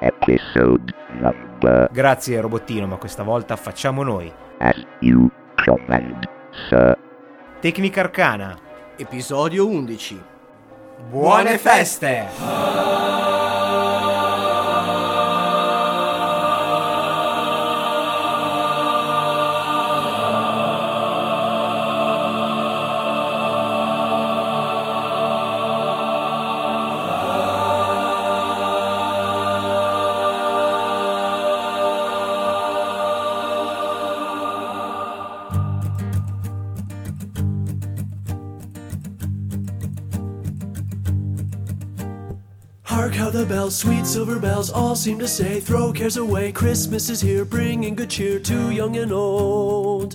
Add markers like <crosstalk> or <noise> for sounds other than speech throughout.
episode number Grazie robottino, ma questa volta facciamo noi. as you command, sir. Tecnica Arcana. Episodio 11. Buone feste! Bells, sweet silver bells, all seem to say, Throw cares away, Christmas is here, bringing good cheer to young and old.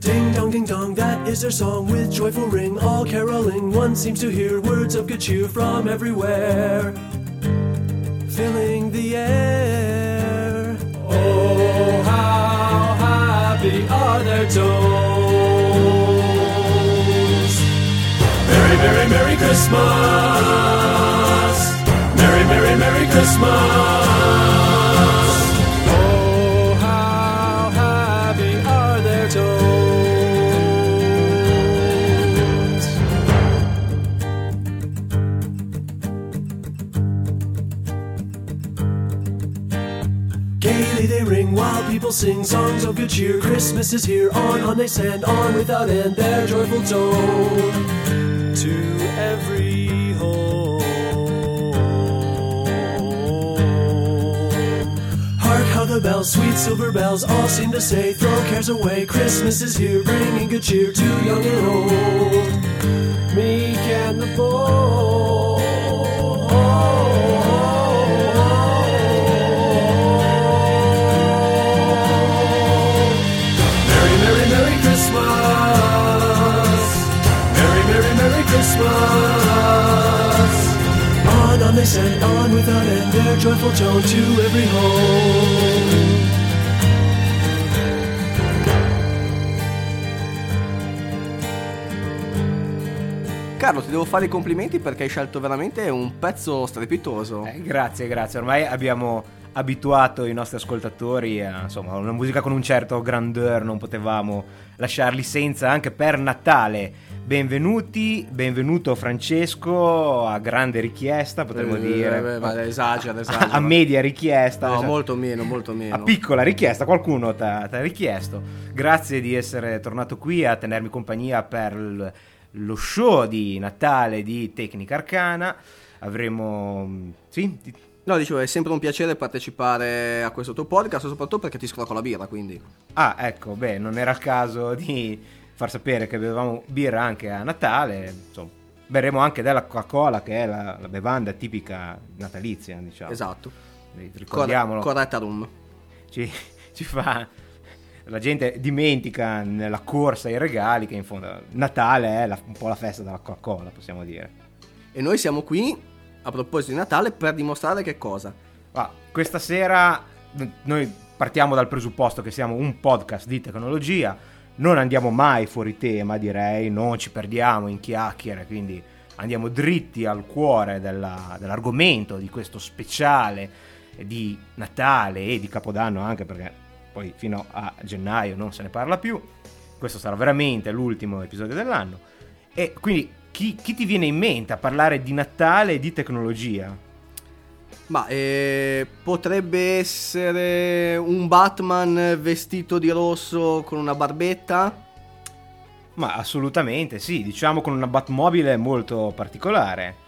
Ding dong, ding dong, that is their song with joyful ring, all caroling. One seems to hear words of good cheer from everywhere, filling the air. Oh, how happy are their tones! Merry, Merry, Christmas! Merry, Merry, Merry Christmas! Oh, how happy are their tones! Gaily they ring while people sing songs of good cheer. Christmas is here, on, on they on without end their joyful tone to every home. Hark how the bells, sweet silver bells, all seem to say, throw cares away. Christmas is here, bringing good cheer to young and old, meek and the bold. They send, on without end, their joyful tone to every home. Carlo, ti devo fare i complimenti perché hai scelto veramente un pezzo strepitoso. Eh, grazie, grazie. Ormai abbiamo abituato i nostri ascoltatori a insomma, una musica con un certo grandeur, non potevamo lasciarli senza anche per Natale. Benvenuti, benvenuto Francesco, a grande richiesta potremmo Eh, dire. eh, ma esagera, a, esagera. a media richiesta. No, esatto. molto meno, molto meno. A piccola richiesta, qualcuno ti ha richiesto. Grazie di essere tornato qui a tenermi compagnia per lo show di Natale di Tecnica Arcana. Avremo... Sì? Ti- No, dicevo, è sempre un piacere partecipare a questo tuo podcast, soprattutto perché ti scrocco la birra, quindi. Ah, ecco, beh, non era il caso di far sapere che bevevamo birra anche a Natale. Insomma, berremo anche della Coca-Cola, che è la, la bevanda tipica natalizia, diciamo. Esatto. Ri- Cor- Ricordiamolo. corretta rum. ci, <laughs> ci fa la gente dimentica nella corsa ai regali che in fondo Natale è la- un po' la festa della Coca-Cola possiamo dire E noi siamo qui, a proposito di Natale, per dimostrare che cosa? Ah, questa sera noi partiamo dal presupposto che siamo un podcast di tecnologia non andiamo mai fuori tema direi non ci perdiamo in chiacchiere quindi andiamo dritti al cuore della- dell'argomento di questo speciale di Natale e di Capodanno anche perché poi fino a gennaio non se ne parla più. Questo sarà veramente l'ultimo episodio dell'anno. E quindi chi, chi ti viene in mente a parlare di Natale e di tecnologia? Ma eh, potrebbe essere un Batman vestito di rosso con una barbetta? Ma assolutamente sì, diciamo con una Batmobile molto particolare.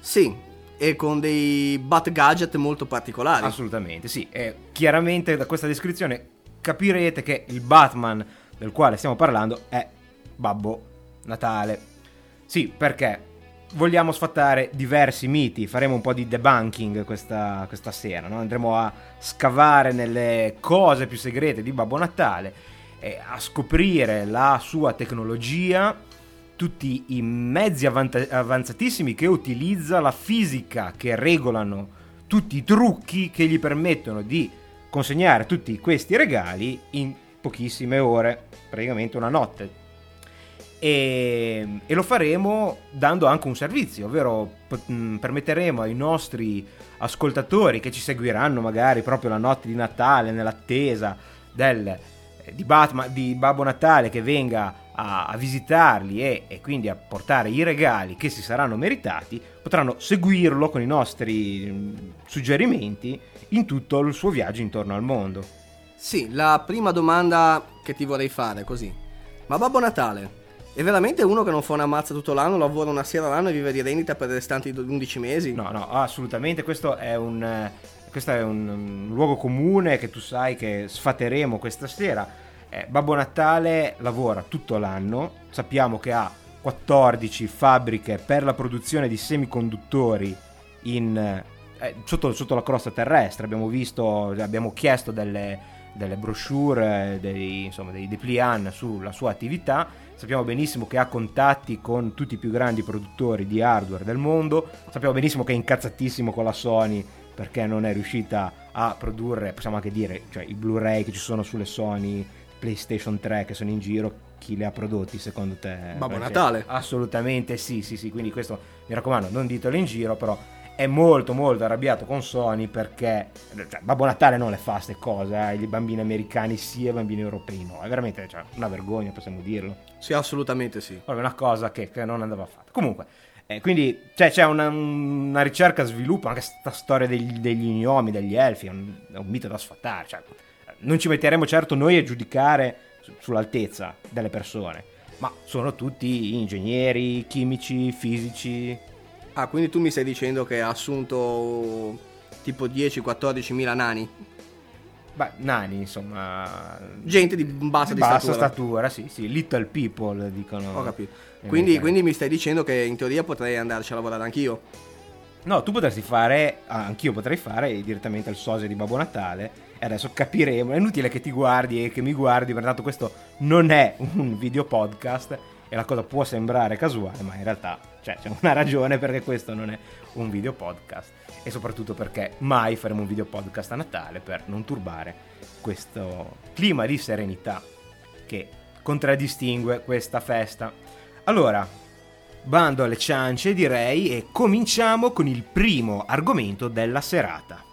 Sì, e con dei Bat gadget molto particolari. Assolutamente sì. E chiaramente da questa descrizione capirete che il Batman del quale stiamo parlando è Babbo Natale. Sì, perché vogliamo sfatare diversi miti, faremo un po' di debunking questa, questa sera, no? andremo a scavare nelle cose più segrete di Babbo Natale, e a scoprire la sua tecnologia, tutti i mezzi avanza- avanzatissimi che utilizza, la fisica che regolano tutti i trucchi che gli permettono di consegnare tutti questi regali in pochissime ore, praticamente una notte. E, e lo faremo dando anche un servizio, ovvero p- mh, permetteremo ai nostri ascoltatori che ci seguiranno magari proprio la notte di Natale nell'attesa del, eh, di, Batman, di Babbo Natale che venga a, a visitarli e, e quindi a portare i regali che si saranno meritati, potranno seguirlo con i nostri mh, suggerimenti in tutto il suo viaggio intorno al mondo. Sì, la prima domanda che ti vorrei fare è così. Ma Babbo Natale è veramente uno che non fa una mazza tutto l'anno, lavora una sera all'anno e vive di rendita per i restanti 11 mesi? No, no, assolutamente, questo è un, questo è un, um, luogo comune che tu sai che sfateremo questa sera. Eh, Babbo Natale lavora tutto l'anno, sappiamo che ha 14 fabbriche per la produzione di semiconduttori in, eh, sotto, sotto la crosta terrestre, abbiamo visto, abbiamo chiesto delle, delle brochure, dei, insomma, dei dépliant sulla sua attività. Sappiamo benissimo che ha contatti con tutti i più grandi produttori di hardware del mondo. Sappiamo benissimo che è incazzatissimo con la Sony perché non è riuscita a produrre, possiamo anche dire, cioè i Blu-ray che ci sono sulle Sony PlayStation 3 che sono in giro. Chi li ha prodotti secondo te? Babbo Natale. Assolutamente sì, sì, sì. Quindi questo mi raccomando, non ditelo in giro, però è molto molto arrabbiato con Sony perché cioè, Babbo Natale non le fa queste cose, eh, i bambini americani sì e i bambini europei no, è veramente cioè, una vergogna, possiamo dirlo, Sì, assolutamente sì. proprio una cosa che, che non andava fatta. Comunque, eh, quindi cioè, c'è una, una ricerca sviluppo, anche questa storia degli, degli gnomi, degli elfi, è un, è un mito da sfatare, cioè, non ci metteremo certo noi a giudicare su- sull'altezza delle persone, ma sono tutti ingegneri, chimici, fisici, Ah, quindi tu mi stai dicendo che ha assunto tipo 10-14 mila nani? Beh, nani, insomma. Gente di bassa di bassa statura. statura, sì, sì. Little people dicono. Ho capito. Quindi, quindi mi stai dicendo che in teoria potrei andarci a lavorare anch'io? No, tu potresti fare, ah, anch'io potrei fare direttamente il sosia di Babbo Natale. E adesso capiremo. È inutile che ti guardi e che mi guardi, perché tanto questo non è un video podcast. E la cosa può sembrare casuale, ma in realtà cioè, c'è una ragione perché questo non è un video podcast. E soprattutto perché mai faremo un video podcast a Natale per non turbare questo clima di serenità che contraddistingue questa festa. Allora, bando alle ciance direi e cominciamo con il primo argomento della serata.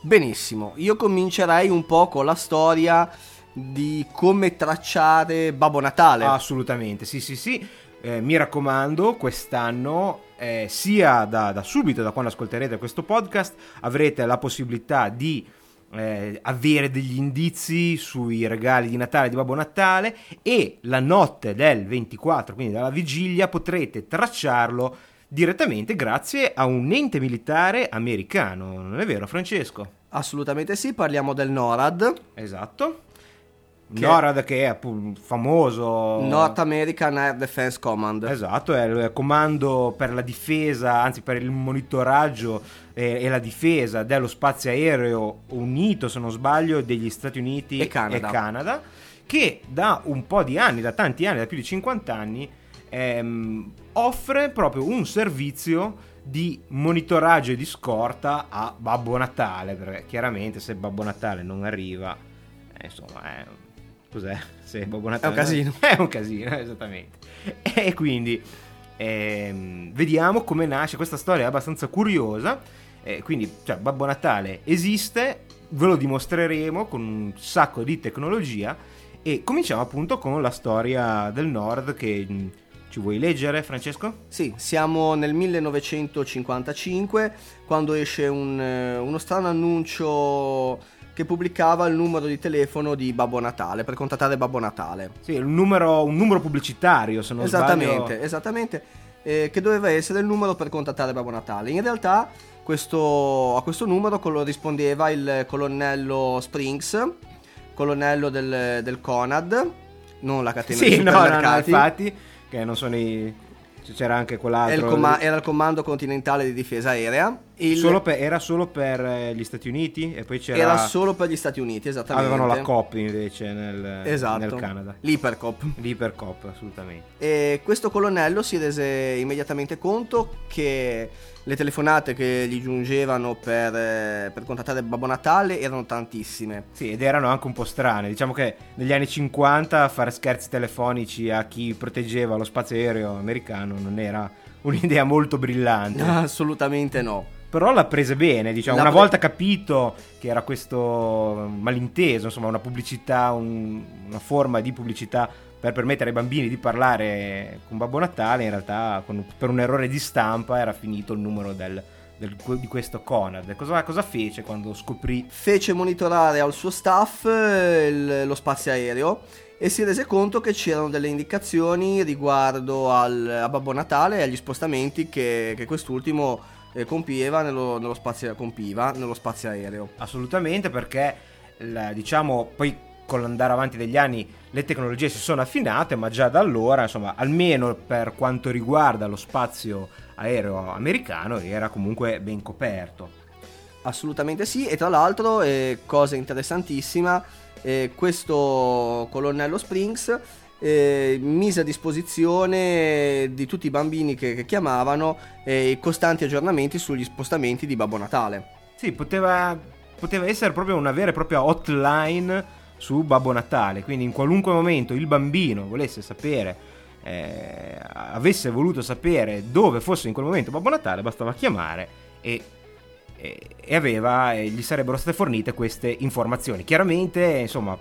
Benissimo, io comincerei un po' con la storia di come tracciare Babbo Natale. Assolutamente, sì sì sì. Eh, mi raccomando, quest'anno, eh, sia da, da subito, da quando ascolterete questo podcast, avrete la possibilità di eh, avere degli indizi sui regali di Natale di Babbo Natale e la notte del 24, quindi dalla vigilia, potrete tracciarlo direttamente grazie a un ente militare americano, non è vero Francesco? Assolutamente sì, parliamo del NORAD, Esatto. Che- NORAD che è appunto famoso North American Air Defense Command. Esatto, è il comando per la difesa, anzi per il monitoraggio e, e la difesa dello spazio aereo unito, se non sbaglio, degli Stati Uniti E Canada. Canada, che da un po' di anni, da tanti anni, da più di 50 anni, ehm, offre proprio un servizio di monitoraggio e di scorta a Babbo Natale, perché chiaramente se Babbo Natale non arriva, eh, insomma, è... cos'è? Se Babbo Natale casino. <laughs> È un casino, esattamente. E quindi ehm, vediamo come nasce questa storia, è abbastanza curiosa. Eh, quindi, cioè, Babbo Natale esiste, ve lo dimostreremo con un sacco di tecnologia. E cominciamo appunto con la storia del Nord che mh, ci vuoi leggere, Francesco? Sì, siamo nel 1955 quando esce un, eh, uno strano annuncio che pubblicava il numero di telefono di Babbo Natale per contattare Babbo Natale. Sì, un numero, un numero pubblicitario, se non esattamente, sbaglio. esattamente. eh, che doveva essere il numero per contattare Babbo Natale. In realtà questo- a questo numero corrispondeva il colonnello Springs, colonnello del, del Conad, non la catena di Sì, no, no, no, supermercati. infatti, che non sono i... C'era anche È il quell'altro... coma- era il comando continentale di difesa aerea. Il- Solo per- era solo per eh, gli Stati Uniti e poi c'era... Era solo per gli Stati Uniti, esattamente. Avevano la COP invece nel, Esatto. nel Canada. L'Ipercop. L'Ipercop, assolutamente. E questo colonnello si rese immediatamente conto che le telefonate che gli giungevano per, eh, per contattare Babbo Natale erano tantissime. Sì, ed erano anche un po' strane. Diciamo che negli anni 50 fare scherzi telefonici a chi proteggeva lo spazio aereo americano non era un'idea molto brillante. <laughs> Assolutamente no. Però l'ha prese bene, diciamo, L'ha una pre- volta capito che era questo malinteso, insomma, una pubblicità, un- una forma di pubblicità per permettere ai bambini di parlare con Babbo Natale, in realtà con- per un errore di stampa era finito il numero del- del- di questo Conad. Cosa, cosa fece quando scoprì Fece monitorare al suo staff eh, il- lo spazio aereo e si rese conto che c'erano delle indicazioni riguardo al, a Babbo Natale e agli spostamenti che, che quest'ultimo eh, compieva nello, nello spazio, compiva nello spazio aereo. Assolutamente perché la- diciamo poi con l'andare avanti degli anni le tecnologie si sono affinate, ma già da allora, insomma, almeno per quanto riguarda lo spazio aereo americano, era comunque ben coperto. Assolutamente sì, e tra l'altro, eh, cosa interessantissima, eh, questo colonnello Springs eh, mise a disposizione di tutti i bambini che, che chiamavano eh, costanti aggiornamenti sugli spostamenti di Babbo Natale. Sì, poteva, poteva essere proprio una vera e propria hotline su Babbo Natale, quindi in qualunque momento il bambino volesse sapere, eh, avesse voluto sapere dove fosse in quel momento Babbo Natale, bastava chiamare e, e- e aveva, e gli sarebbero state fornite queste informazioni. Chiaramente, insomma,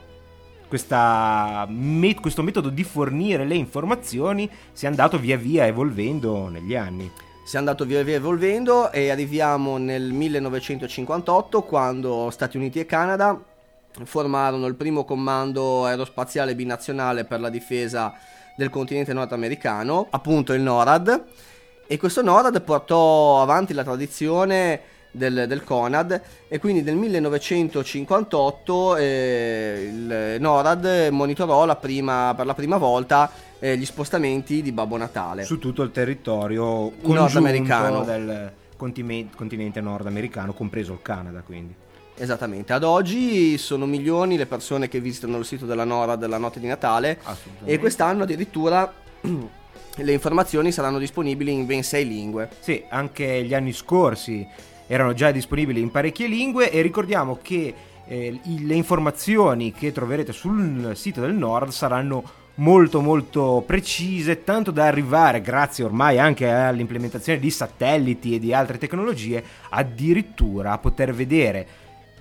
questa me- questo metodo di fornire le informazioni si è andato via via evolvendo negli anni. Si è andato via via evolvendo e arriviamo nel 1958 quando Stati Uniti e Canada formarono il primo comando aerospaziale binazionale per la difesa del continente nordamericano, appunto il NORAD, e questo NORAD portò avanti la tradizione del, del CONAD e quindi nel 1958 eh, il NORAD monitorò la prima- per la prima volta eh, gli spostamenti di Babbo Natale. su tutto il territorio Nordamericano. del contine- continente nordamericano, compreso il Canada, quindi. Esattamente, ad oggi sono milioni le persone che visitano il sito della NORAD della notte di Natale e quest'anno addirittura <clears throat> le informazioni saranno disponibili in ben sei lingue. Sì, anche gli anni scorsi erano già disponibili in parecchie lingue e ricordiamo che eh, le informazioni che troverete sul sito del Nord saranno molto molto precise, tanto da arrivare, grazie ormai anche all'implementazione di satelliti e di altre tecnologie, addirittura a poter vedere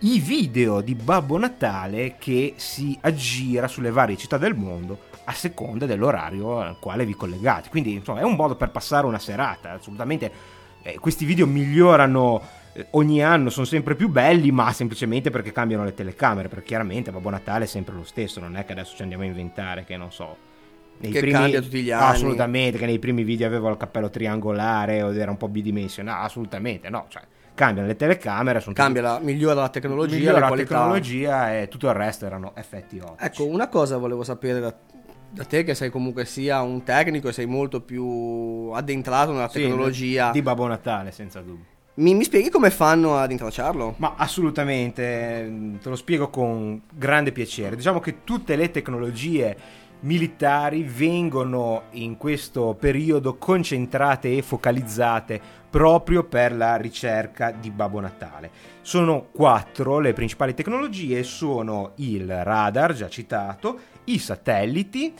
i video di Babbo Natale che si aggira sulle varie città del mondo a seconda dell'orario al quale vi collegate. Quindi, insomma, è un modo per passare una serata. Assolutamente, eh, questi video migliorano eh, ogni anno, sono sempre più belli, ma semplicemente perché cambiano le telecamere. Perché chiaramente Babbo Natale è sempre lo stesso, non è che adesso ci andiamo a inventare, che non so. Nei Che cambia tutti gli anni. Assolutamente, che nei primi video avevo il cappello triangolare o era un po' bidimensionale. Assolutamente, no. Cioè, cambiano le telecamere, sono tutti- Cambia la, migliora la tecnologia, migliora la la tecnologia e tutto il resto erano effetti ottici. Ecco, una cosa volevo sapere da, da te che sei comunque sia un tecnico e sei molto più addentrato nella Sì, tecnologia. di Babbo Natale, senza dubbio. Mi, mi spieghi come fanno ad intralciarlo? Ma assolutamente, eh, te lo spiego con grande piacere. Diciamo che tutte le tecnologie militari vengono in questo periodo concentrate e focalizzate proprio per la ricerca di Babbo Natale. Sono quattro le principali tecnologie, sono il radar già citato, i satelliti,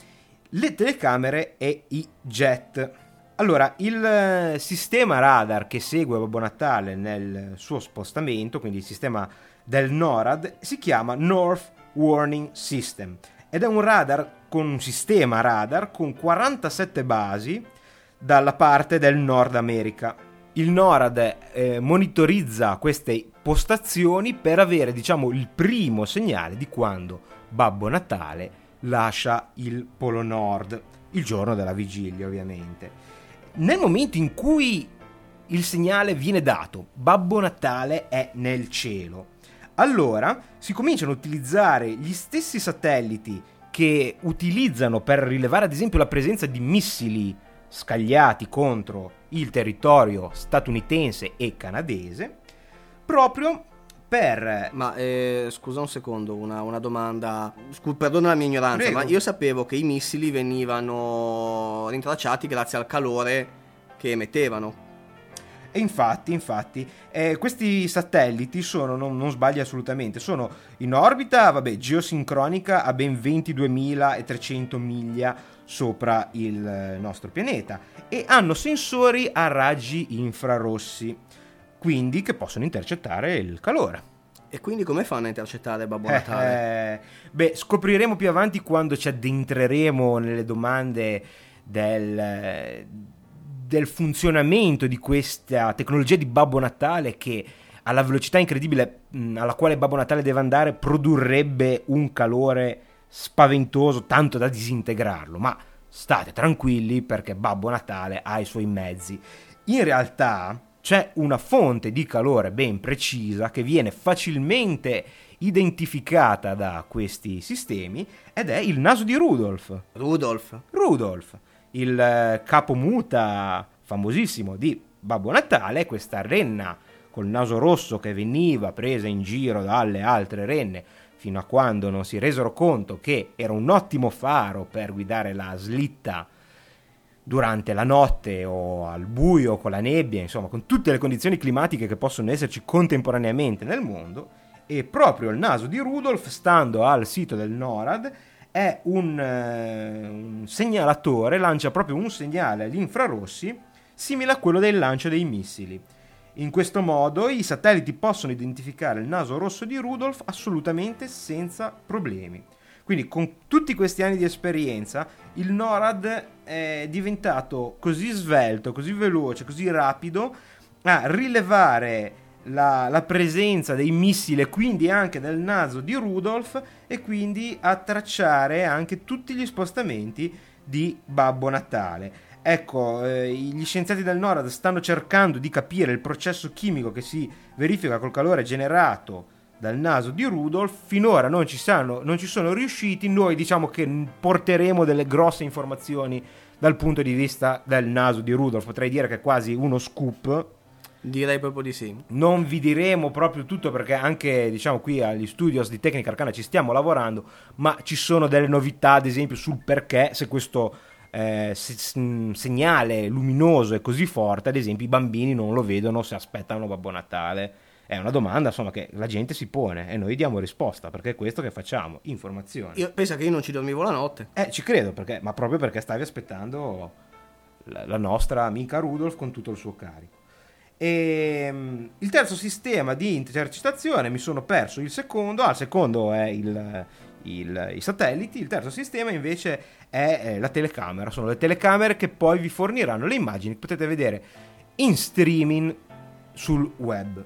le telecamere e i jet. Allora, il eh, sistema radar che segue Babbo Natale nel suo spostamento, quindi il sistema del NORAD, si chiama North Warning System ed è un radar con un sistema radar con 47 basi dalla parte del Nord America. Il NORAD eh, monitorizza queste postazioni per avere, diciamo, il primo segnale di quando Babbo Natale lascia il Polo Nord, il giorno della vigilia, ovviamente. Nel momento in cui il segnale viene dato, Babbo Natale è nel cielo. Allora si cominciano a utilizzare gli stessi satelliti che utilizzano per rilevare ad esempio la presenza di missili scagliati contro il territorio statunitense e canadese, proprio per... Ma eh, scusa un secondo, una, una domanda. Scu- perdona la mia ignoranza, Prego. ma io sapevo che i missili venivano rintracciati grazie al calore che emettevano. E infatti, infatti, eh, questi satelliti sono, non, non sbaglio assolutamente, sono in orbita, vabbè, geosincronica a ben 22.300 miglia sopra il eh, nostro pianeta e hanno sensori a raggi infrarossi, quindi che possono intercettare il calore. E quindi come fanno a intercettare Babbo Natale? Eh, beh, scopriremo più avanti quando ci addentreremo nelle domande del, eh, del funzionamento di questa tecnologia di Babbo Natale che alla velocità incredibile alla quale Babbo Natale deve andare produrrebbe un calore spaventoso tanto da disintegrarlo. Ma state tranquilli perché Babbo Natale ha i suoi mezzi. In realtà c'è una fonte di calore ben precisa che viene facilmente identificata da questi sistemi ed è il naso di Rudolf. Rudolf. Rudolf, il eh, capomuta famosissimo di Babbo Natale, questa renna col naso rosso che veniva presa in giro dalle altre renne fino a quando non si resero conto che era un ottimo faro per guidare la slitta durante la notte o al buio con la nebbia, insomma, con tutte le condizioni climatiche che possono esserci contemporaneamente nel mondo. E proprio il naso di Rudolf, stando al sito del NORAD, è un, eh, un segnalatore, lancia proprio un segnale agli infrarossi simile a quello del lancio dei missili. In questo modo i satelliti possono identificare il naso rosso di Rudolf assolutamente senza problemi. Quindi con tutti questi anni di esperienza il NORAD è diventato così svelto, così veloce, così rapido a rilevare la, la presenza dei missili e quindi anche del naso di Rudolf e quindi a tracciare anche tutti gli spostamenti di Babbo Natale. Ecco, eh, gli scienziati del NORAD stanno cercando di capire il processo chimico che si verifica col calore generato dal naso di Rudolf. Finora non ci, sanno, non ci sono riusciti. Noi diciamo che porteremo delle grosse informazioni dal punto di vista del naso di Rudolf. Potrei dire che è quasi uno scoop. Direi proprio di sì. Non vi diremo proprio tutto perché anche diciamo qui agli studios di Tecnica Arcana ci stiamo lavorando, ma ci sono delle novità, ad esempio, sul perché se questo eh, se- segnale luminoso è così forte, ad esempio, i bambini non lo vedono se aspettano Babbo Natale. È una domanda insomma che la gente si pone e noi diamo risposta perché è questo che facciamo, informazioni. Io penso che io non ci dormivo la notte. Eh, ci credo perché, ma proprio perché stavi aspettando la, la nostra amica Rudolf con tutto il suo carico. E, mm, il terzo sistema di intercettazione mi sono perso il secondo, ah, il secondo è il, il- i satelliti, il terzo sistema invece è eh, la telecamera, sono le telecamere che poi vi forniranno le immagini che potete vedere in streaming sul web.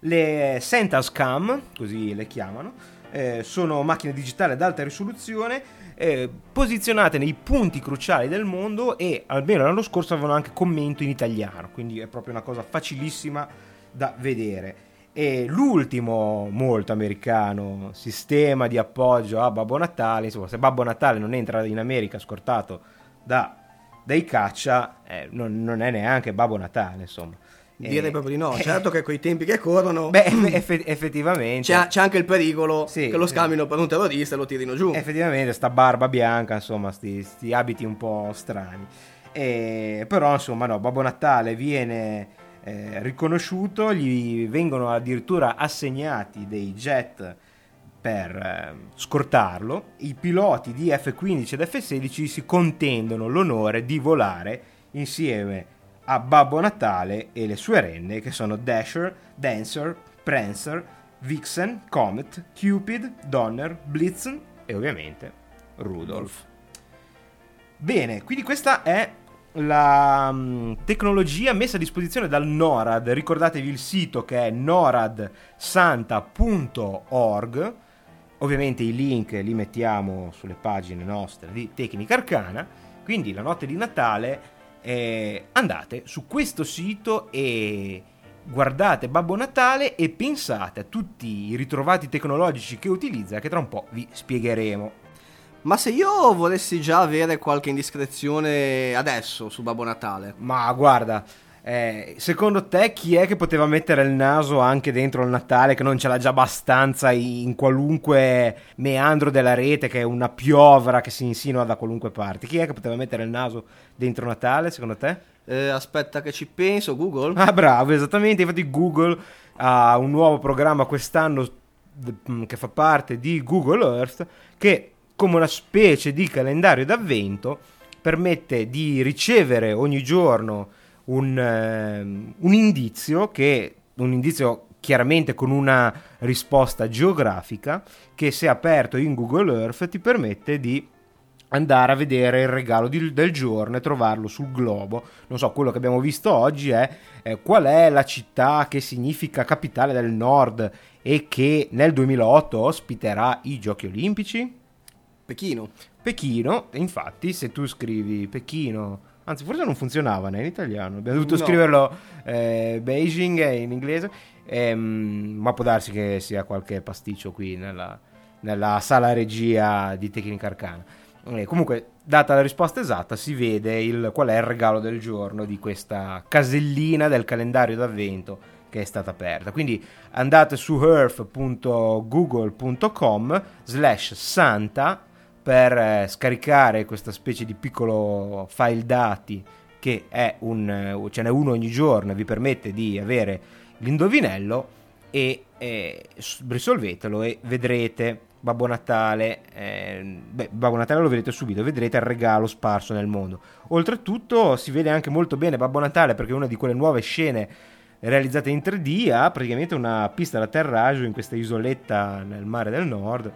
Le Sentas Cam, così le chiamano, eh, sono macchine digitali ad alta risoluzione eh, posizionate nei punti cruciali del mondo e almeno l'anno scorso avevano anche commento in italiano, quindi è proprio una cosa facilissima da vedere. E l'ultimo, molto americano, sistema di appoggio a Babbo Natale, insomma, se Babbo Natale non entra in America scortato da, dai caccia, eh, non, non è neanche Babbo Natale, insomma. Direi Eh, proprio di no. eh, Certo che coi tempi che corrono Beh, <laughs> eff- effettivamente. c'è, c'è anche il pericolo Sì, che lo sì. scambino per un terrorista e lo tirino giù. Effettivamente, sta barba bianca, insomma, sti, sti abiti un po' strani. E, però, insomma, no, Babbo Natale viene eh, riconosciuto, gli vengono addirittura assegnati dei jet per eh, scortarlo. I piloti di F-15 ed F-16 si contendono l'onore di volare insieme a Babbo Natale e le sue renne, che sono Dasher, Dancer, Prancer, Vixen, Comet, Cupid, Donner, Blitzen e ovviamente Rudolph. Bene, quindi questa è la mm, tecnologia messa a disposizione dal NORAD. Ricordatevi il sito che è noradsanta.org. Ovviamente i link li mettiamo sulle pagine nostre di Tecnica Arcana. Quindi la notte di Natale eh, andate su questo sito e guardate Babbo Natale e pensate a tutti i ritrovati tecnologici che utilizza che tra un po' vi spiegheremo. Ma se io volessi già avere qualche indiscrezione adesso su Babbo Natale, Ma guarda, eh, secondo te chi è che poteva mettere il naso anche dentro il Natale che non ce l'ha già abbastanza in qualunque meandro della rete che è una piovra che si insinua da qualunque parte? Chi è che poteva mettere il naso dentro Natale secondo te? eh, aspetta che ci penso, Google. Ah bravo, esattamente, infatti Google ha un nuovo programma quest'anno mh, che fa parte di Google Earth che come una specie di calendario d'avvento permette di ricevere ogni giorno un, ehm, un indizio che un indizio chiaramente con una risposta geografica che se aperto in Google Earth ti permette di andare a vedere il regalo di- del giorno e trovarlo sul globo. Non so, quello che abbiamo visto oggi è eh, qual è la città che significa capitale del nord e che nel 2008 ospiterà i giochi olimpici? Pechino. Pechino, infatti, se tu scrivi Pechino, anzi, forse non funzionava né in italiano, abbiamo dovuto No. scriverlo eh, Beijing in inglese, ehm, ma può darsi che sia qualche pasticcio qui nella, nella sala regia di Tecnica Arcana. Eh, comunque, data la risposta esatta, si vede il, qual è il regalo del giorno di questa casellina del calendario d'avvento che è stata aperta. Quindi andate su earth.google.com slash santa per eh, scaricare questa specie di piccolo file dati che è un, eh, ce n'è uno ogni giorno e vi permette di avere l'indovinello e eh, s- risolvetelo e vedrete Babbo Natale, eh, beh, Babbo Natale lo vedrete subito, vedrete il regalo sparso nel mondo. Oltretutto si vede anche molto bene Babbo Natale perché una di quelle nuove scene realizzate in 3D ha praticamente una pista d'atterraggio in questa isoletta nel mare del nord,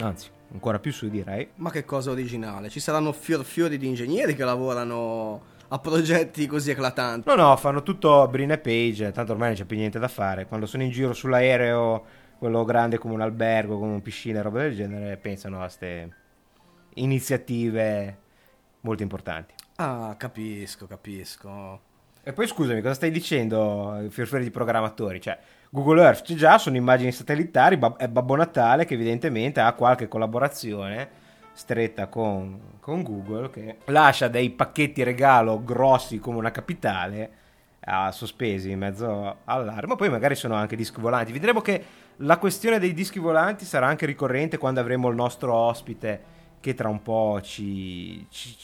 anzi ancora più su direi. Ma che cosa originale. Ci saranno fior fiori di ingegneri che lavorano a progetti così eclatanti. No, no, fanno tutto Brin e Page, tanto ormai non c'è più niente da fare. Quando sono in giro sull'aereo, quello grande come un albergo, come un piscina e roba del genere, pensano a queste iniziative molto importanti. Ah, capisco, capisco. E poi scusami, cosa stai dicendo, fiorfiori di programmatori? Cioè, Google Earth c'è già, sono immagini satellitari, è Babbo Natale che evidentemente ha qualche collaborazione stretta con, con Google che lascia dei pacchetti regalo grossi come una capitale a sospesi in mezzo all'aria, ma poi magari sono anche dischi volanti. Vedremo che la questione dei dischi volanti sarà anche ricorrente quando avremo il nostro ospite che tra un po' ci, ci,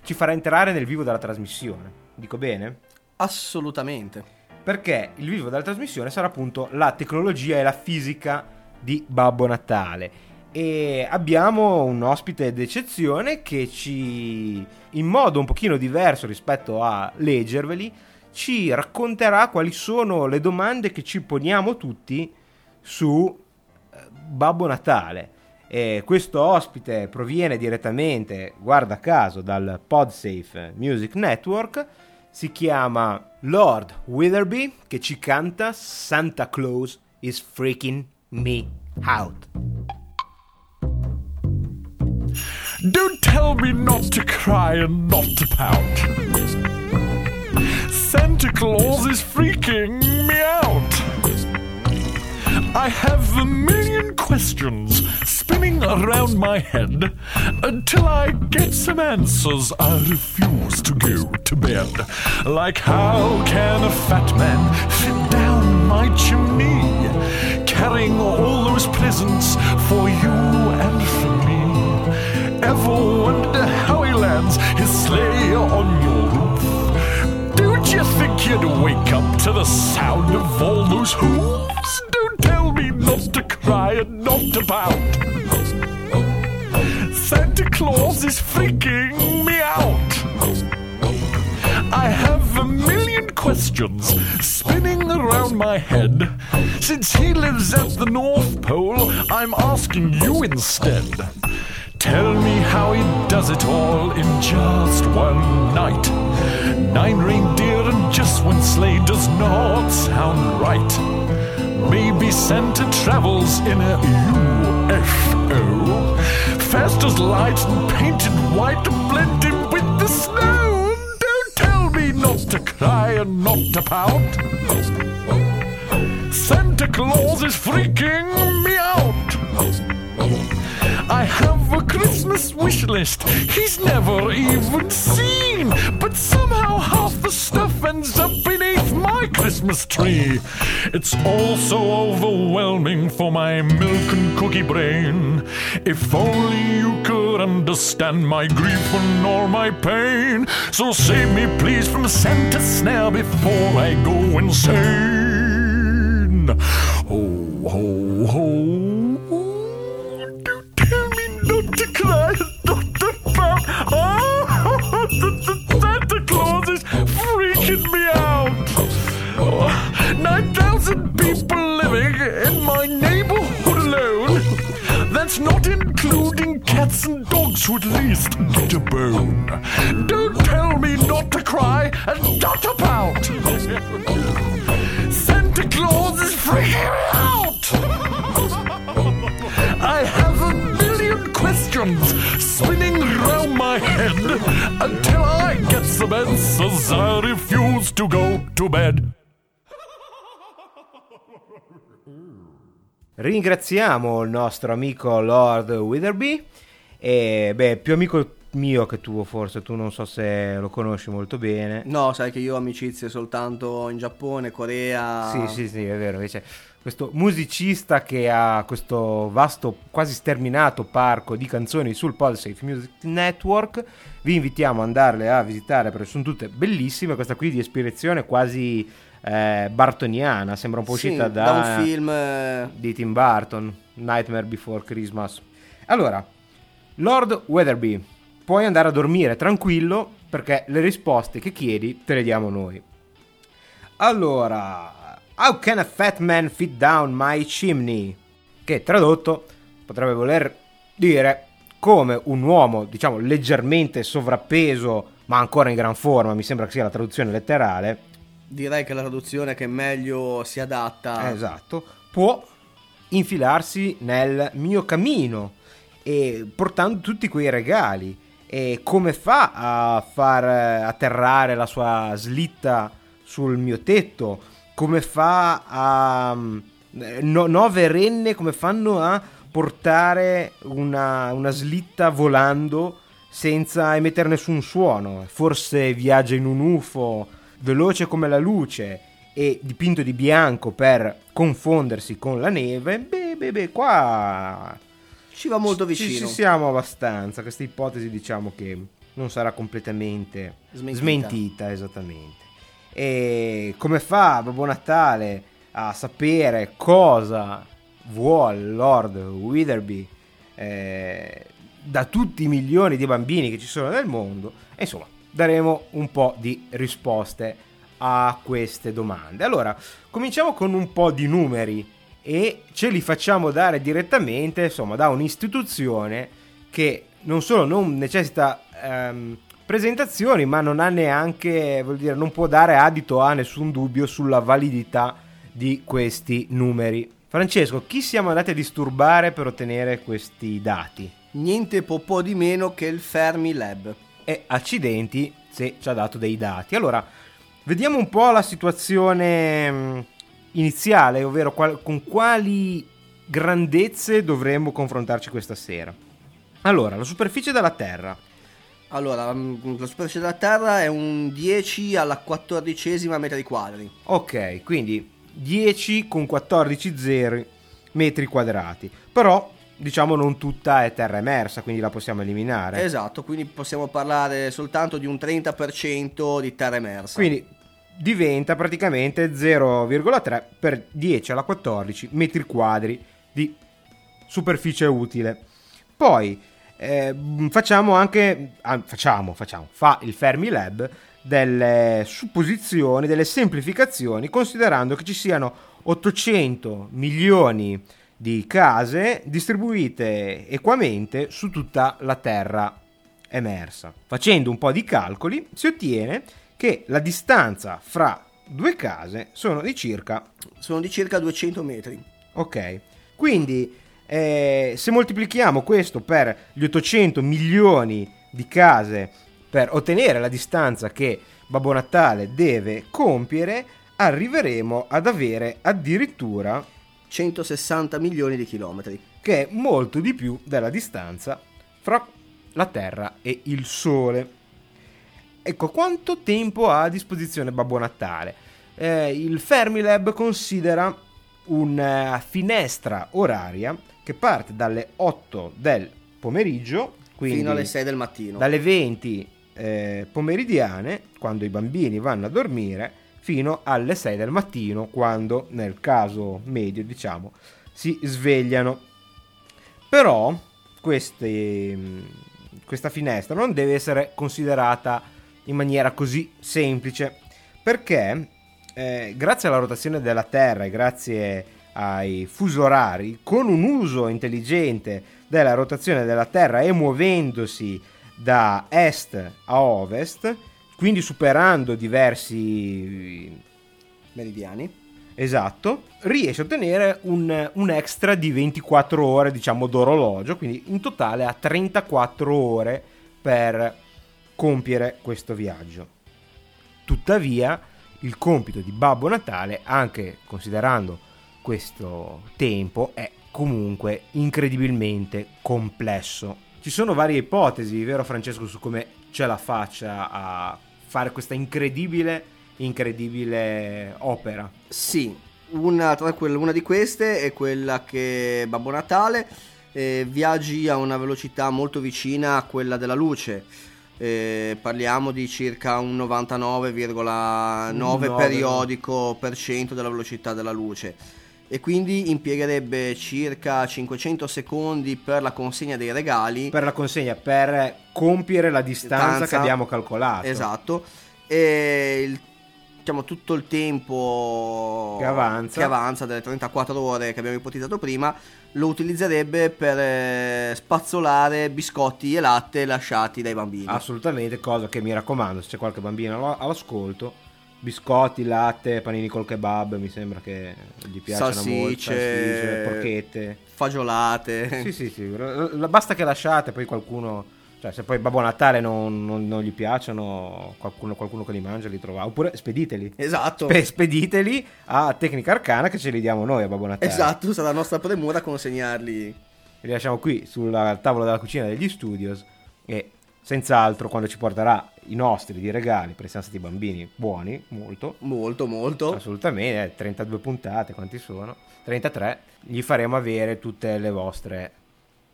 ci farà entrare nel vivo della trasmissione. Dico bene? Assolutamente. Perché il vivo della trasmissione sarà appunto la tecnologia e la fisica di Babbo Natale. E abbiamo un ospite d'eccezione che ci, in modo un pochino diverso rispetto a leggerveli, ci racconterà quali sono le domande che ci poniamo tutti su eh, Babbo Natale. E questo ospite proviene direttamente, guarda caso, dal Podsafe Music Network. Si chiama Lord Witherby che ci canta Santa Claus is freaking me out. Don't tell me not to cry and not to pout. Santa Claus is freaking me out. I have a million questions around my head. Until I get some answers, I refuse to go to bed. Like, how can a fat man fit down my chimney? Carrying all those presents for you and for me. Ever wonder how he lands his sleigh on your roof? Don't you think you'd wake up to the sound of all those hooves? Don't tell me not to cry and not to pout. Santa Claus is freaking me out. I have a million questions spinning around my head. Since he lives at the North Pole, I'm asking you instead. Tell me how he does it all in just one night. Nine reindeer and just one sleigh does not sound right. Maybe Santa travels in a. Fast as light and painted white to blend in with the snow. Don't tell me not to cry and not to pout. Santa Claus is freaking me out. I have a Christmas wish list he's never even seen. But somehow half the stuff ends up beneath my Christmas tree. It's all so overwhelming for my milk and cookie brain. If only you could understand my grief and all my pain. So save me, please, from Santa's snare before I go insane. Ho, ho, ho. That's not including cats and dogs who at least get a bone. Don't tell me not to cry and not to pout. Santa Claus is freaking me out. I have a million questions spinning round my head until I get some answers. I refuse to go to bed. Ringraziamo il nostro amico Lord Witherby. E beh, più amico mio che tuo, forse. Tu non so se lo conosci molto bene. No, sai che io ho amicizie soltanto in Giappone, Corea. Sì, sì, sì, è vero. Invece, questo musicista che ha questo vasto, quasi sterminato parco di canzoni sul Podsafe Music Network. Vi invitiamo ad andarle a visitare perché sono tutte bellissime. Questa qui di ispirazione quasi eh, bartoniana, sembra un po' Sì, uscita da un film. eh, di Tim Burton, Nightmare Before Christmas. Allora, Lord Weatherby, puoi andare a dormire tranquillo perché le risposte che chiedi te le diamo noi. Allora, How can a fat man fit down my chimney? Che tradotto potrebbe voler dire come un uomo, diciamo, leggermente sovrappeso, ma ancora in gran forma, mi sembra che sia la traduzione letterale, Direi che la traduzione che meglio si adatta. esatto, può infilarsi nel mio cammino e portando tutti quei regali. E come fa a far eh, atterrare la sua slitta sul mio tetto? Come fa a... mm, no- nove renne come fanno a portare una, una slitta volando senza emettere nessun suono? Forse viaggia in un UFO veloce come la luce e dipinto di bianco per confondersi con la neve, beh, beh, beh, qua Ci va molto ci- vicino. Ci siamo abbastanza. Questa ipotesi diciamo che non sarà completamente Smentita. smentita, esattamente. E come fa Babbo Natale a sapere cosa vuole Lord Witherby eh, da tutti i milioni di bambini che ci sono nel mondo? E insomma, daremo un po' di risposte a queste domande. Allora, cominciamo con un po' di numeri e ce li facciamo dare direttamente, insomma, da un'istituzione che non solo non necessita ehm, presentazioni, ma non ha neanche, vuol dire, non può dare adito a nessun dubbio sulla validità di questi numeri. Francesco, chi siamo andati a disturbare per ottenere questi dati? Niente po' di meno che il Fermi Lab. E accidenti se ci ha dato dei dati. Allora, vediamo un po' la situazione mh, iniziale, ovvero qual- con quali grandezze dovremmo confrontarci questa sera. Allora, la superficie della Terra. Allora, mm, la superficie della Terra è un 10 alla quattordicesima metri quadri. Ok, quindi 10 con 14 zeri metri quadrati. Però, diciamo, non tutta è terra emersa, quindi la possiamo eliminare. Esatto, quindi possiamo parlare soltanto di un 30% di terra emersa. Quindi diventa praticamente 0,3 per 10 alla 14 metri quadri di superficie utile. Poi eh, facciamo anche, ah, facciamo, facciamo, fa il Fermilab delle supposizioni, delle semplificazioni, considerando che ci siano 800 milioni di case distribuite equamente su tutta la Terra emersa. Facendo un po' di calcoli si ottiene che la distanza fra due case sono di circa Sono di circa 200 metri. Ok, quindi eh, se moltiplichiamo questo per gli 800 milioni di case per ottenere la distanza che Babbo Natale deve compiere, arriveremo ad avere addirittura 160 milioni di chilometri. che è molto di più della distanza fra la Terra e il Sole. Ecco, quanto tempo ha a disposizione Babbo Natale? Eh, il Fermilab considera una finestra oraria che parte dalle 8 del pomeriggio, quindi Fino alle 6 del mattino. dalle 20 eh, pomeridiane, quando i bambini vanno a dormire, fino alle 6 del mattino, quando nel caso medio, diciamo, si svegliano. Però queste, mh, questa finestra non deve essere considerata in maniera così semplice, perché eh, grazie alla rotazione della Terra e grazie ai fuso orari, con un uso intelligente della rotazione della Terra e muovendosi da est a ovest, quindi superando diversi Meridiani. Esatto, riesce a ottenere un, un extra di 24 ore, diciamo, d'orologio, quindi in totale ha 34 ore per compiere questo viaggio. Tuttavia, il compito di Babbo Natale, anche considerando questo tempo, è comunque incredibilmente complesso. Ci sono varie ipotesi, vero Francesco, su come ce la faccia a fare questa incredibile, incredibile opera. Sì, una, tra quelle- una di queste è quella che Babbo Natale eh, viaggi a una velocità molto vicina a quella della luce. Eh, parliamo di circa un 99,9 nove, periodico per cento della velocità della luce e quindi impiegherebbe circa 500 secondi per la consegna dei regali per la consegna, per compiere la distanza Distanza. che abbiamo calcolato. Esatto. E il- diciamo tutto il tempo Che avanza. che avanza, delle 34 ore che abbiamo ipotizzato prima, lo utilizzerebbe per eh, spazzolare biscotti e latte lasciati dai bambini. Assolutamente, cosa che mi raccomando, se c'è qualche bambino all'ascolto, biscotti, latte, panini col kebab, mi sembra che gli piacciono molto, Salsicce. salsicce, porchette. Fagiolate. Sì, sì, sì, basta che lasciate, poi qualcuno, cioè se poi Babbo Natale non, non- non gli piacciono, qualcuno, qualcuno che li mangia li trova, oppure spediteli. Esatto. Spe- spediteli a Tecnica Arcana che ce li diamo noi a Babbo Natale. Esatto, sarà nostra premura consegnarli. li lasciamo qui sul tavolo della cucina degli studios e senz'altro quando ci porterà i nostri di regali, perché siamo stati bambini buoni, molto, Molto, molto. assolutamente, eh, 32 puntate, quanti sono? 33, gli faremo avere tutte le vostre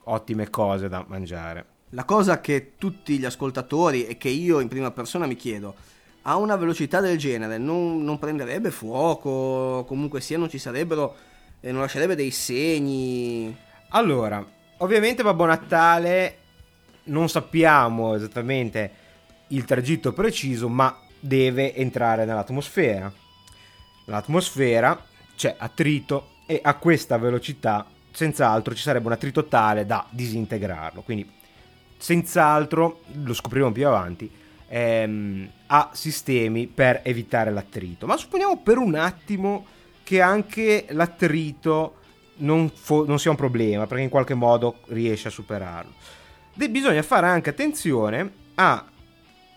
ottime cose da mangiare. La cosa che tutti gli ascoltatori e che io in prima persona mi chiedo, a una velocità del genere non, non prenderebbe fuoco, comunque sia non ci sarebbero, eh, non lascerebbe dei segni. Allora, ovviamente Babbo Natale non sappiamo esattamente il tragitto preciso, ma deve entrare nell'atmosfera. L'atmosfera c'è attrito e a questa velocità senz'altro ci sarebbe un attrito tale da disintegrarlo. Quindi senz'altro, lo scopriremo più avanti, ehm, ha sistemi per evitare l'attrito. Ma supponiamo per un attimo che anche l'attrito non, fo- non sia un problema, perché in qualche modo riesce a superarlo. De- bisogna fare anche attenzione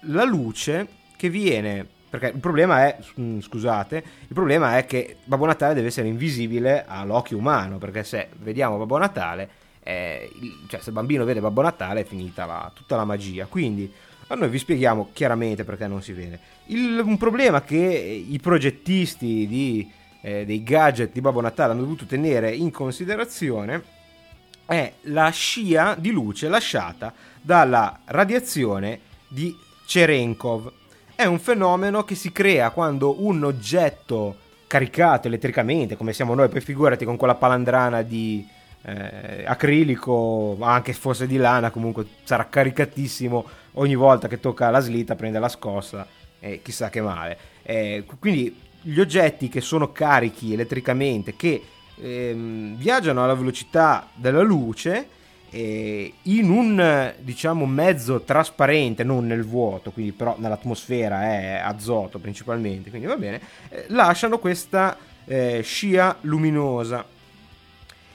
alla luce che viene. Perché il problema è, mm, scusate, il problema è che Babbo Natale deve essere invisibile all'occhio umano, perché se vediamo Babbo Natale, eh, cioè se il bambino vede Babbo Natale è finita la- tutta la magia. Quindi a noi vi spieghiamo chiaramente perché non si vede. Il- un problema che i progettisti di, eh, dei gadget di Babbo Natale hanno dovuto tenere in considerazione è la scia di luce lasciata dalla radiazione di Cherenkov. È un fenomeno che si crea quando un oggetto caricato elettricamente, come siamo noi, poi figurati con quella palandrana di eh, acrilico, anche se fosse di lana, comunque sarà caricatissimo ogni volta che tocca la slitta, prende la scossa e chissà che male. Eh, quindi gli oggetti che sono carichi elettricamente, che ehm, viaggiano alla velocità della luce eh, in un diciamo mezzo trasparente, non nel vuoto, quindi però nell'atmosfera è azoto principalmente, quindi va bene, eh, lasciano questa eh, scia luminosa.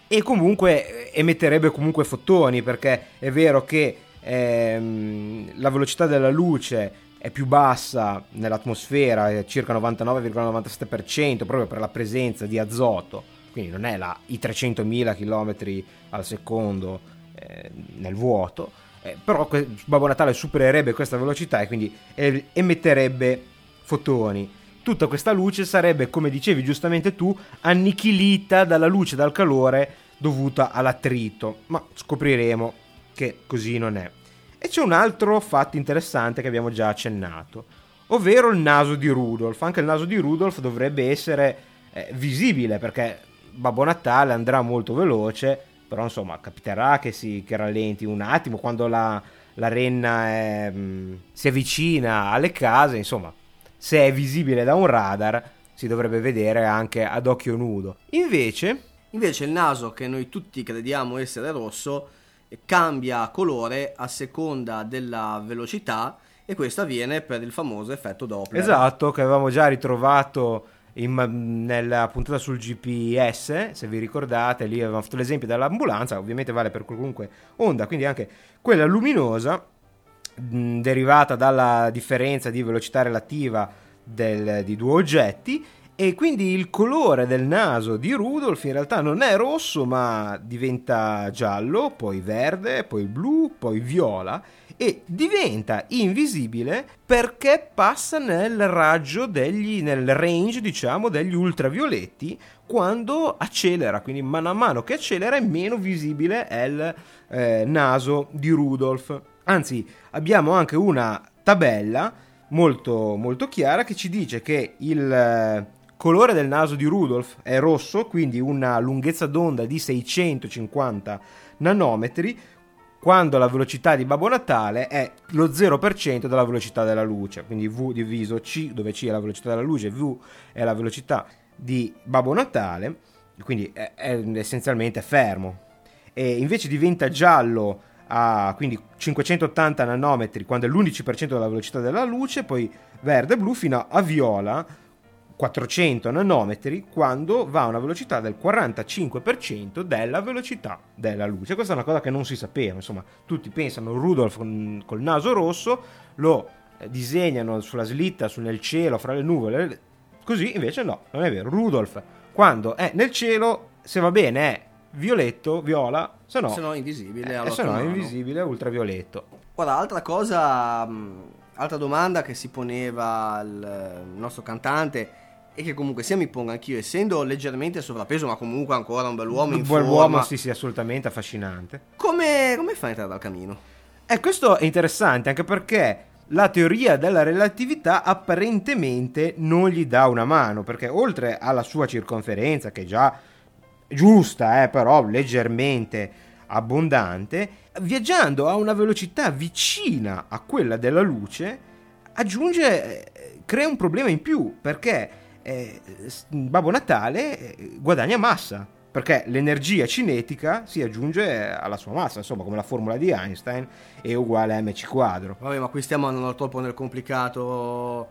E comunque eh, emetterebbe comunque fotoni perché è vero che ehm, la velocità della luce è più bassa nell'atmosfera, è circa 99,97% proprio per la presenza di azoto. Quindi non è la, i 300.000 km al secondo eh, nel vuoto, eh, però que- Babbo Natale supererebbe questa velocità e quindi eh, emetterebbe fotoni. Tutta questa luce sarebbe, come dicevi giustamente tu, annichilita dalla luce, dal calore dovuta all'attrito, ma scopriremo che così non è. E c'è un altro fatto interessante che abbiamo già accennato, ovvero il naso di Rudolf. Anche il naso di Rudolf dovrebbe essere eh, visibile perché Babbo Natale andrà molto veloce, però insomma capiterà che si che rallenti un attimo quando la, la renna è, mh, si avvicina alle case, insomma, se è visibile da un radar si dovrebbe vedere anche ad occhio nudo. Invece, Invece il naso che noi tutti crediamo essere rosso eh, cambia colore a seconda della velocità e questo avviene per il famoso effetto Doppler. esatto, che avevamo già ritrovato in- nella puntata sul GPS, se vi ricordate, lì avevamo fatto l'esempio dell'ambulanza, ovviamente vale per qualunque onda, quindi anche quella luminosa, mh, derivata dalla differenza di velocità relativa del- di due oggetti, e quindi il colore del naso di Rudolf in realtà non è rosso, ma diventa giallo, poi verde, poi blu, poi viola e diventa invisibile perché passa nel raggio degli nel range, diciamo, degli ultravioletti quando accelera, quindi mano a mano che accelera è meno visibile è il eh, naso di Rudolf. Anzi, abbiamo anche una tabella molto molto chiara che ci dice che il eh, colore del naso di Rudolf è rosso, quindi una lunghezza d'onda di 650 nanometri, quando la velocità di Babbo Natale è lo 0% della velocità della luce, quindi V diviso C, dove C è la velocità della luce, V è la velocità di Babbo Natale, quindi è, è essenzialmente fermo. E invece diventa giallo a quindi 580 nanometri quando è l'11% della velocità della luce, poi verde e blu fino a viola 400 nanometri quando va a una velocità del 45% della velocità della luce. Questa è una cosa che non si sapeva, insomma, tutti pensano Rudolf con, col naso rosso, lo eh, disegnano sulla slitta, su nel cielo, fra le nuvole, così invece no, non è vero. Rudolf quando è nel cielo, se va bene è violetto, viola, se no, Se no è invisibile. eh, se no invisibile, ultravioletto. Ora, altra cosa, altra domanda che si poneva il il nostro cantante e che comunque sia mi pongo anch'io, essendo leggermente sovrappeso, ma comunque ancora un bell'uomo in Un buon forma, uomo, sì, sì, assolutamente affascinante. come, come fa a entrare dal camino? E questo è interessante anche perché la teoria della relatività apparentemente non gli dà una mano, perché oltre alla sua circonferenza, che è già giusta, eh, però leggermente abbondante, viaggiando a una velocità vicina a quella della luce, aggiunge, eh, crea un problema in più, perché eh, Babbo Natale eh, guadagna massa, perché l'energia cinetica si aggiunge alla sua massa, insomma come la formula di Einstein è uguale a mc quadro. Vabbè, ma qui stiamo andando troppo nel complicato.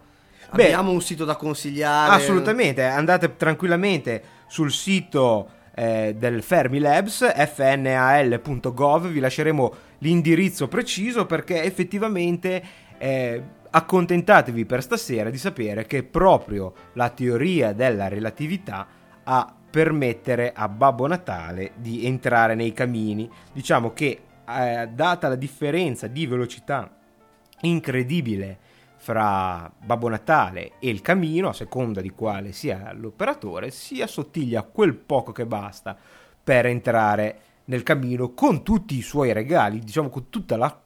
Beh, Abbiamo un sito da consigliare. Assolutamente, andate tranquillamente sul sito eh, del Fermilabs, fnal.gov, vi lasceremo l'indirizzo preciso perché effettivamente eh, accontentatevi per stasera di sapere che proprio la teoria della relatività a permettere a Babbo Natale di entrare nei camini. Diciamo che eh, data la differenza di velocità incredibile fra Babbo Natale e il camino, a seconda di quale sia l'operatore, si assottiglia quel poco che basta per entrare nel camino con tutti i suoi regali, diciamo con tutta la,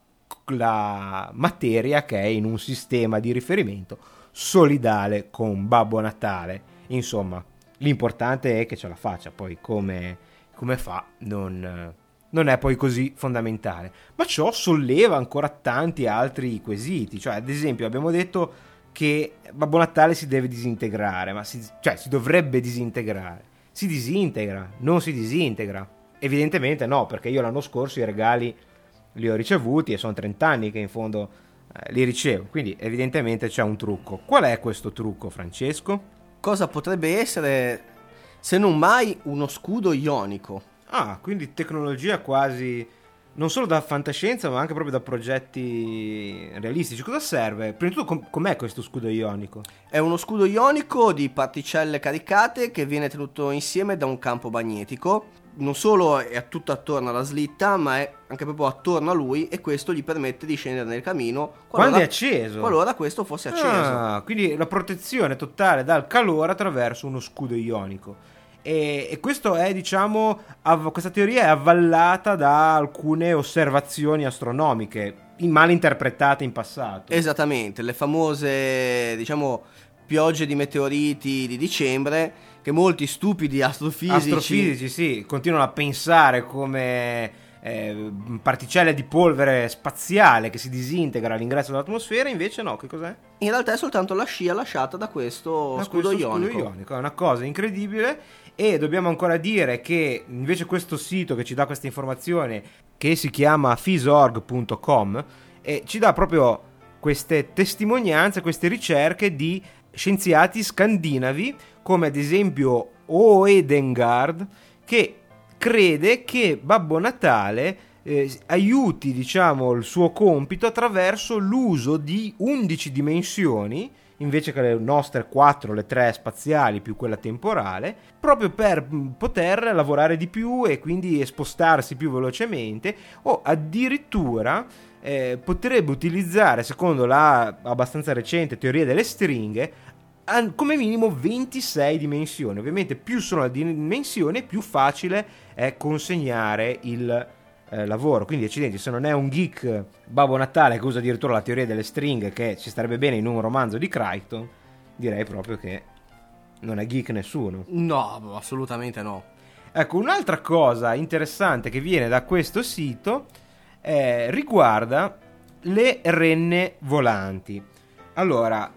la materia che è in un sistema di riferimento solidale con Babbo Natale. Insomma, l'importante è che ce la faccia, poi come, come fa non, non è poi così fondamentale. Ma ciò solleva ancora tanti altri quesiti, cioè ad esempio abbiamo detto che Babbo Natale si deve disintegrare, ma si, cioè si dovrebbe disintegrare. Si disintegra, non si disintegra. Evidentemente no, perché io l'anno scorso i regali li ho ricevuti e sono 30 anni che in fondo eh, li ricevo, quindi evidentemente c'è un trucco. Qual è questo trucco, Francesco? Cosa potrebbe essere, se non mai, uno scudo ionico? Ah, quindi tecnologia quasi non solo da fantascienza, ma anche proprio da progetti realistici. Cosa serve? Prima di tutto, com- com'è questo scudo ionico? È uno scudo ionico di particelle caricate che viene tenuto insieme da un campo magnetico. Non solo è tutto attorno alla slitta, ma è anche proprio attorno a lui e questo gli permette di scendere nel camino Quando è acceso? qualora questo fosse acceso. Ah, quindi la protezione totale dal calore attraverso uno scudo ionico. E, e questo è, diciamo, av- questa teoria è avvallata da alcune osservazioni astronomiche, mal interpretate in passato. Esattamente, le famose, diciamo, piogge di meteoriti di dicembre che molti stupidi astrofisici, Astrofisici, sì, continuano a pensare come eh, particelle di polvere spaziale che si disintegra all'ingresso dell'atmosfera, invece no, che cos'è? in realtà è soltanto la scia lasciata da questo Da scudo questo ionico. scudo ionico. È una cosa incredibile e dobbiamo ancora dire che invece questo sito che ci dà questa informazione, che si chiama fisorg.com, eh, ci dà proprio queste testimonianze, queste ricerche di scienziati scandinavi, come ad esempio Oedengard, che crede che Babbo Natale eh, aiuti, diciamo, il suo compito attraverso l'uso di 11 dimensioni invece che le nostre 4, le 3 spaziali più quella temporale, proprio per mh, poter lavorare di più e quindi spostarsi più velocemente o addirittura eh, potrebbe utilizzare, secondo la abbastanza recente teoria delle stringhe, come minimo 26 dimensioni. Ovviamente più sono le dimensioni, più facile è consegnare il eh, lavoro. Quindi, accidenti, se non è un geek Babbo Natale che usa addirittura la teoria delle stringhe, che ci starebbe bene in un romanzo di Crichton, direi proprio che non è geek nessuno. No, assolutamente no. Ecco, un'altra cosa interessante che viene da questo sito eh, riguarda le renne volanti. Allora,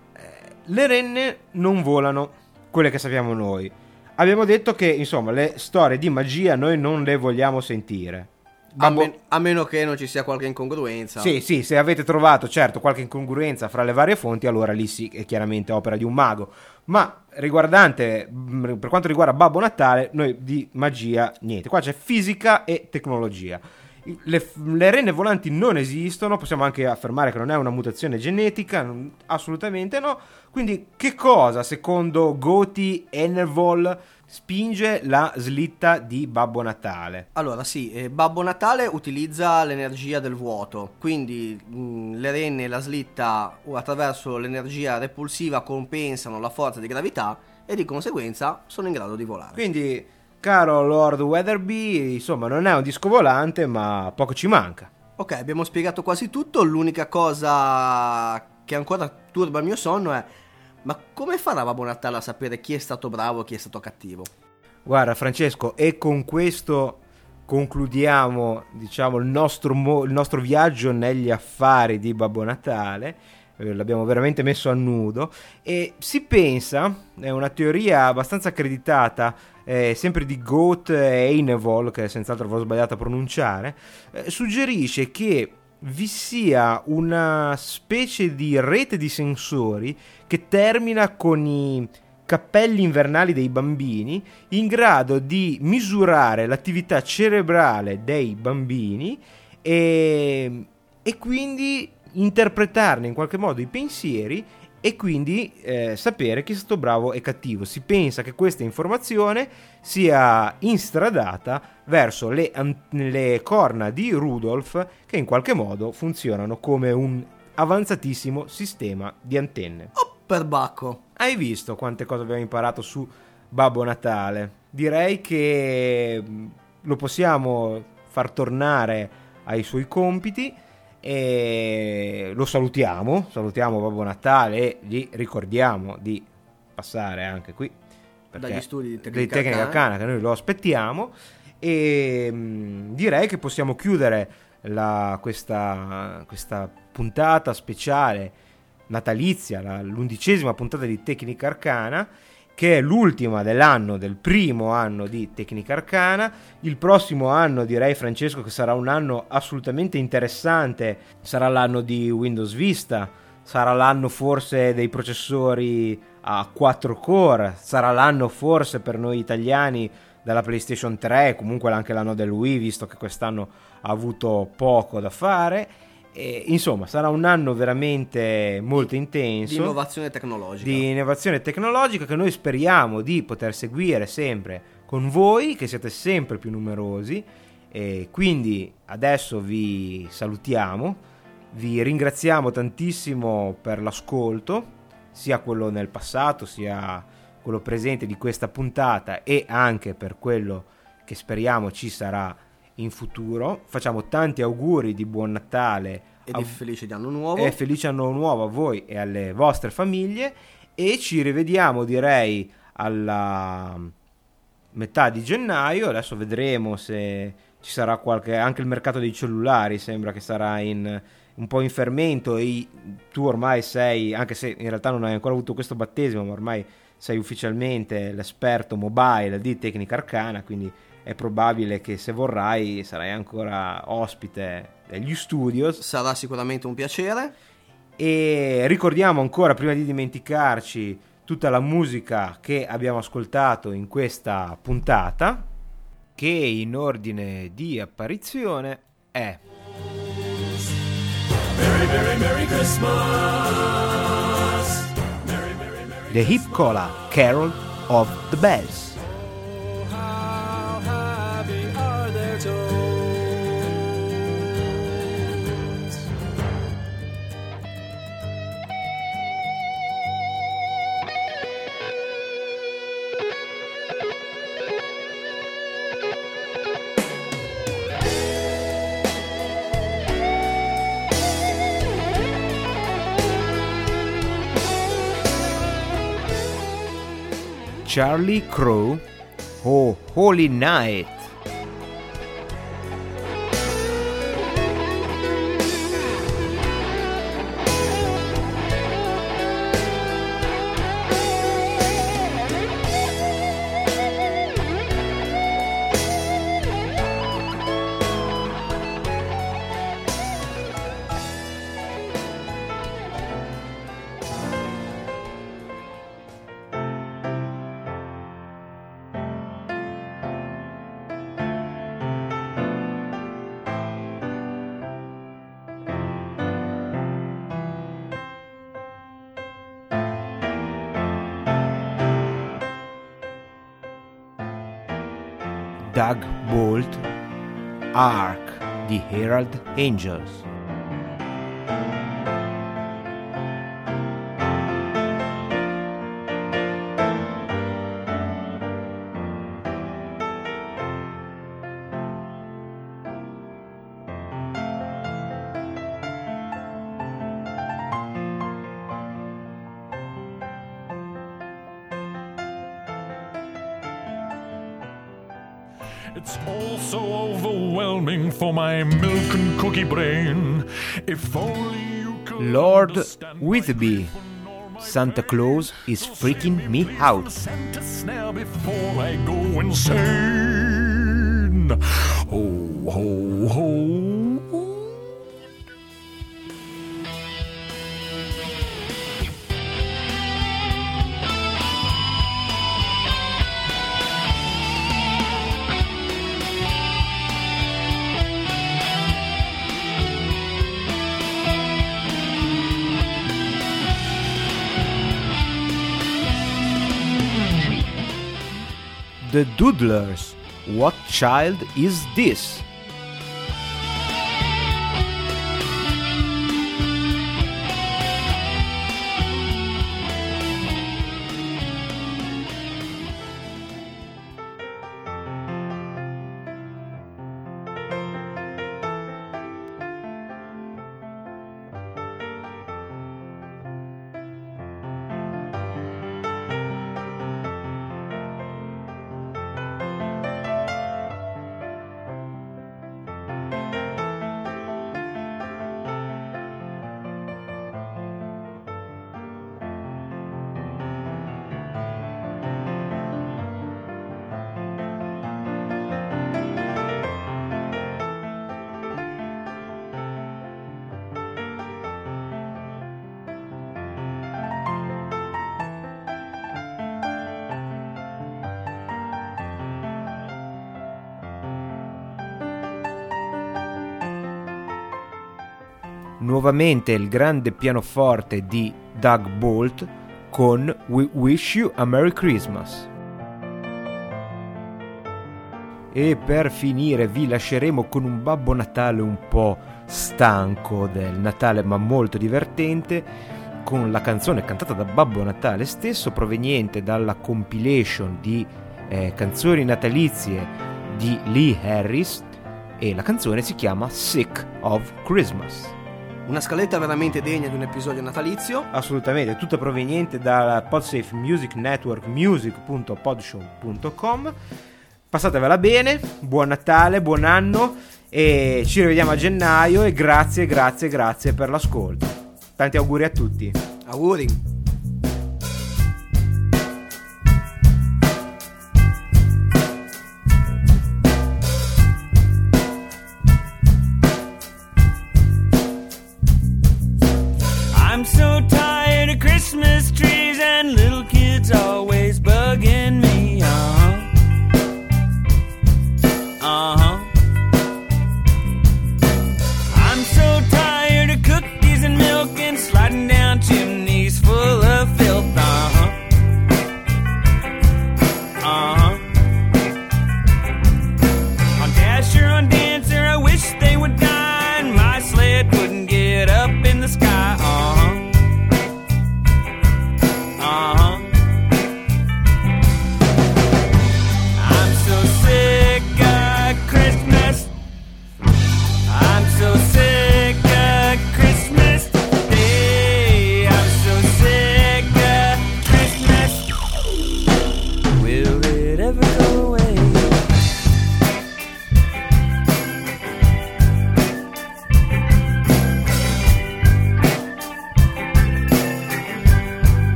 le renne non volano, quelle che sappiamo noi. Abbiamo detto che, insomma, le storie di magia noi non le vogliamo sentire. A, men- a meno che non ci sia qualche incongruenza. Sì, sì, se avete trovato certo qualche incongruenza fra le varie fonti, allora lì sì è chiaramente opera di un mago. Ma riguardante, mh, per quanto riguarda Babbo Natale, noi di magia niente. Qua c'è fisica e tecnologia. Le, le renne volanti non esistono, possiamo anche affermare che non è una mutazione genetica, non- assolutamente no. Quindi che cosa, secondo Goti Enervol, spinge la slitta di Babbo Natale? Allora sì, eh, Babbo Natale utilizza l'energia del vuoto, quindi mh, le renne e la slitta attraverso l'energia repulsiva compensano la forza di gravità e di conseguenza sono in grado di volare. Quindi, caro Lord Weatherby, insomma, non è un disco volante, ma poco ci manca. Ok, abbiamo spiegato quasi tutto, l'unica cosa che ancora turba il mio sonno è ma come farà Babbo Natale a sapere chi è stato bravo e chi è stato cattivo? Guarda, Francesco, e con questo concludiamo, diciamo, il nostro, mo- il nostro viaggio negli affari di Babbo Natale. Eh, L'abbiamo veramente messo a nudo. E si pensa, è una teoria abbastanza accreditata, eh, sempre di Goat Einevol, che senz'altro avrò sbagliato a pronunciare, eh, suggerisce che vi sia una specie di rete di sensori che termina con i cappelli invernali dei bambini in grado di misurare l'attività cerebrale dei bambini e, e quindi interpretarne in qualche modo i pensieri e quindi eh, sapere chi è stato bravo e cattivo. Si pensa che questa informazione sia instradata verso le, an- le corna di Rudolf che in qualche modo funzionano come un avanzatissimo sistema di antenne. Oh, per bacco! Hai visto quante cose abbiamo imparato su Babbo Natale? Direi che mh, lo possiamo far tornare ai suoi compiti e lo salutiamo, salutiamo Babbo Natale e gli ricordiamo di passare anche qui Dagli studi di Tecnica Tecnica Arcana. Arcana che noi lo aspettiamo e mh, direi che possiamo chiudere la- questa, questa puntata speciale natalizia, la- l'undicesima puntata di Tecnica Arcana, che è l'ultima dell'anno, del primo anno di Tecnica Arcana. Il prossimo anno direi Francesco che sarà un anno assolutamente interessante, sarà l'anno di Windows Vista, sarà l'anno forse dei processori a 4 core, sarà l'anno forse per noi italiani dalla PlayStation 3, comunque anche l'anno del Wii, visto che quest'anno ha avuto poco da fare. E, insomma, sarà un anno veramente molto intenso Di innovazione tecnologica. di innovazione tecnologica che noi speriamo di poter seguire sempre con voi, che siete sempre più numerosi. E quindi adesso vi salutiamo, vi ringraziamo tantissimo per l'ascolto, sia quello nel passato, sia quello presente di questa puntata e anche per quello che speriamo ci sarà in futuro. Facciamo tanti auguri di buon Natale E di felice di anno nuovo. e felice anno nuovo a voi e alle vostre famiglie e ci rivediamo direi alla metà di gennaio adesso vedremo se ci sarà qualche anche il mercato dei cellulari sembra che sarà in un po' in fermento e tu ormai sei anche se in realtà non hai ancora avuto questo battesimo ma ormai sei ufficialmente l'esperto mobile di Tecnica Arcana quindi è probabile che se vorrai sarai ancora ospite degli studios Sarà sicuramente un piacere. e ricordiamo ancora, prima di dimenticarci, tutta la musica che abbiamo ascoltato in questa puntata, che in ordine di apparizione è Merry, Merry, Merry Christmas. Merry, Merry, Merry The Hip Cola Carol of the Bells. Charlie Crow, Oh Holy Night. Doug Bolt, Ark, The Herald Angels. Lord understand Witheby, my for Santa Claus is freaking me out. Santa snare before I go insane. Ho, ho, ho. The Doodlers, What Child Is This? nuovamente il grande pianoforte di Doug Bolt con We Wish You a Merry Christmas. E per finire vi lasceremo con un Babbo Natale un po' stanco del Natale ma molto divertente con la canzone cantata da Babbo Natale stesso proveniente dalla compilation di eh, canzoni natalizie di Lee Harris e la canzone si chiama Sick of Christmas. Una scaletta veramente degna di un episodio natalizio. Assolutamente, tutta proveniente dal Podsafe Music Network music.podshow.com. Passatevela bene, buon Natale, buon anno e ci rivediamo a gennaio e grazie, grazie, grazie per l'ascolto. Tanti auguri a tutti. Auguri.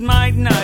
might not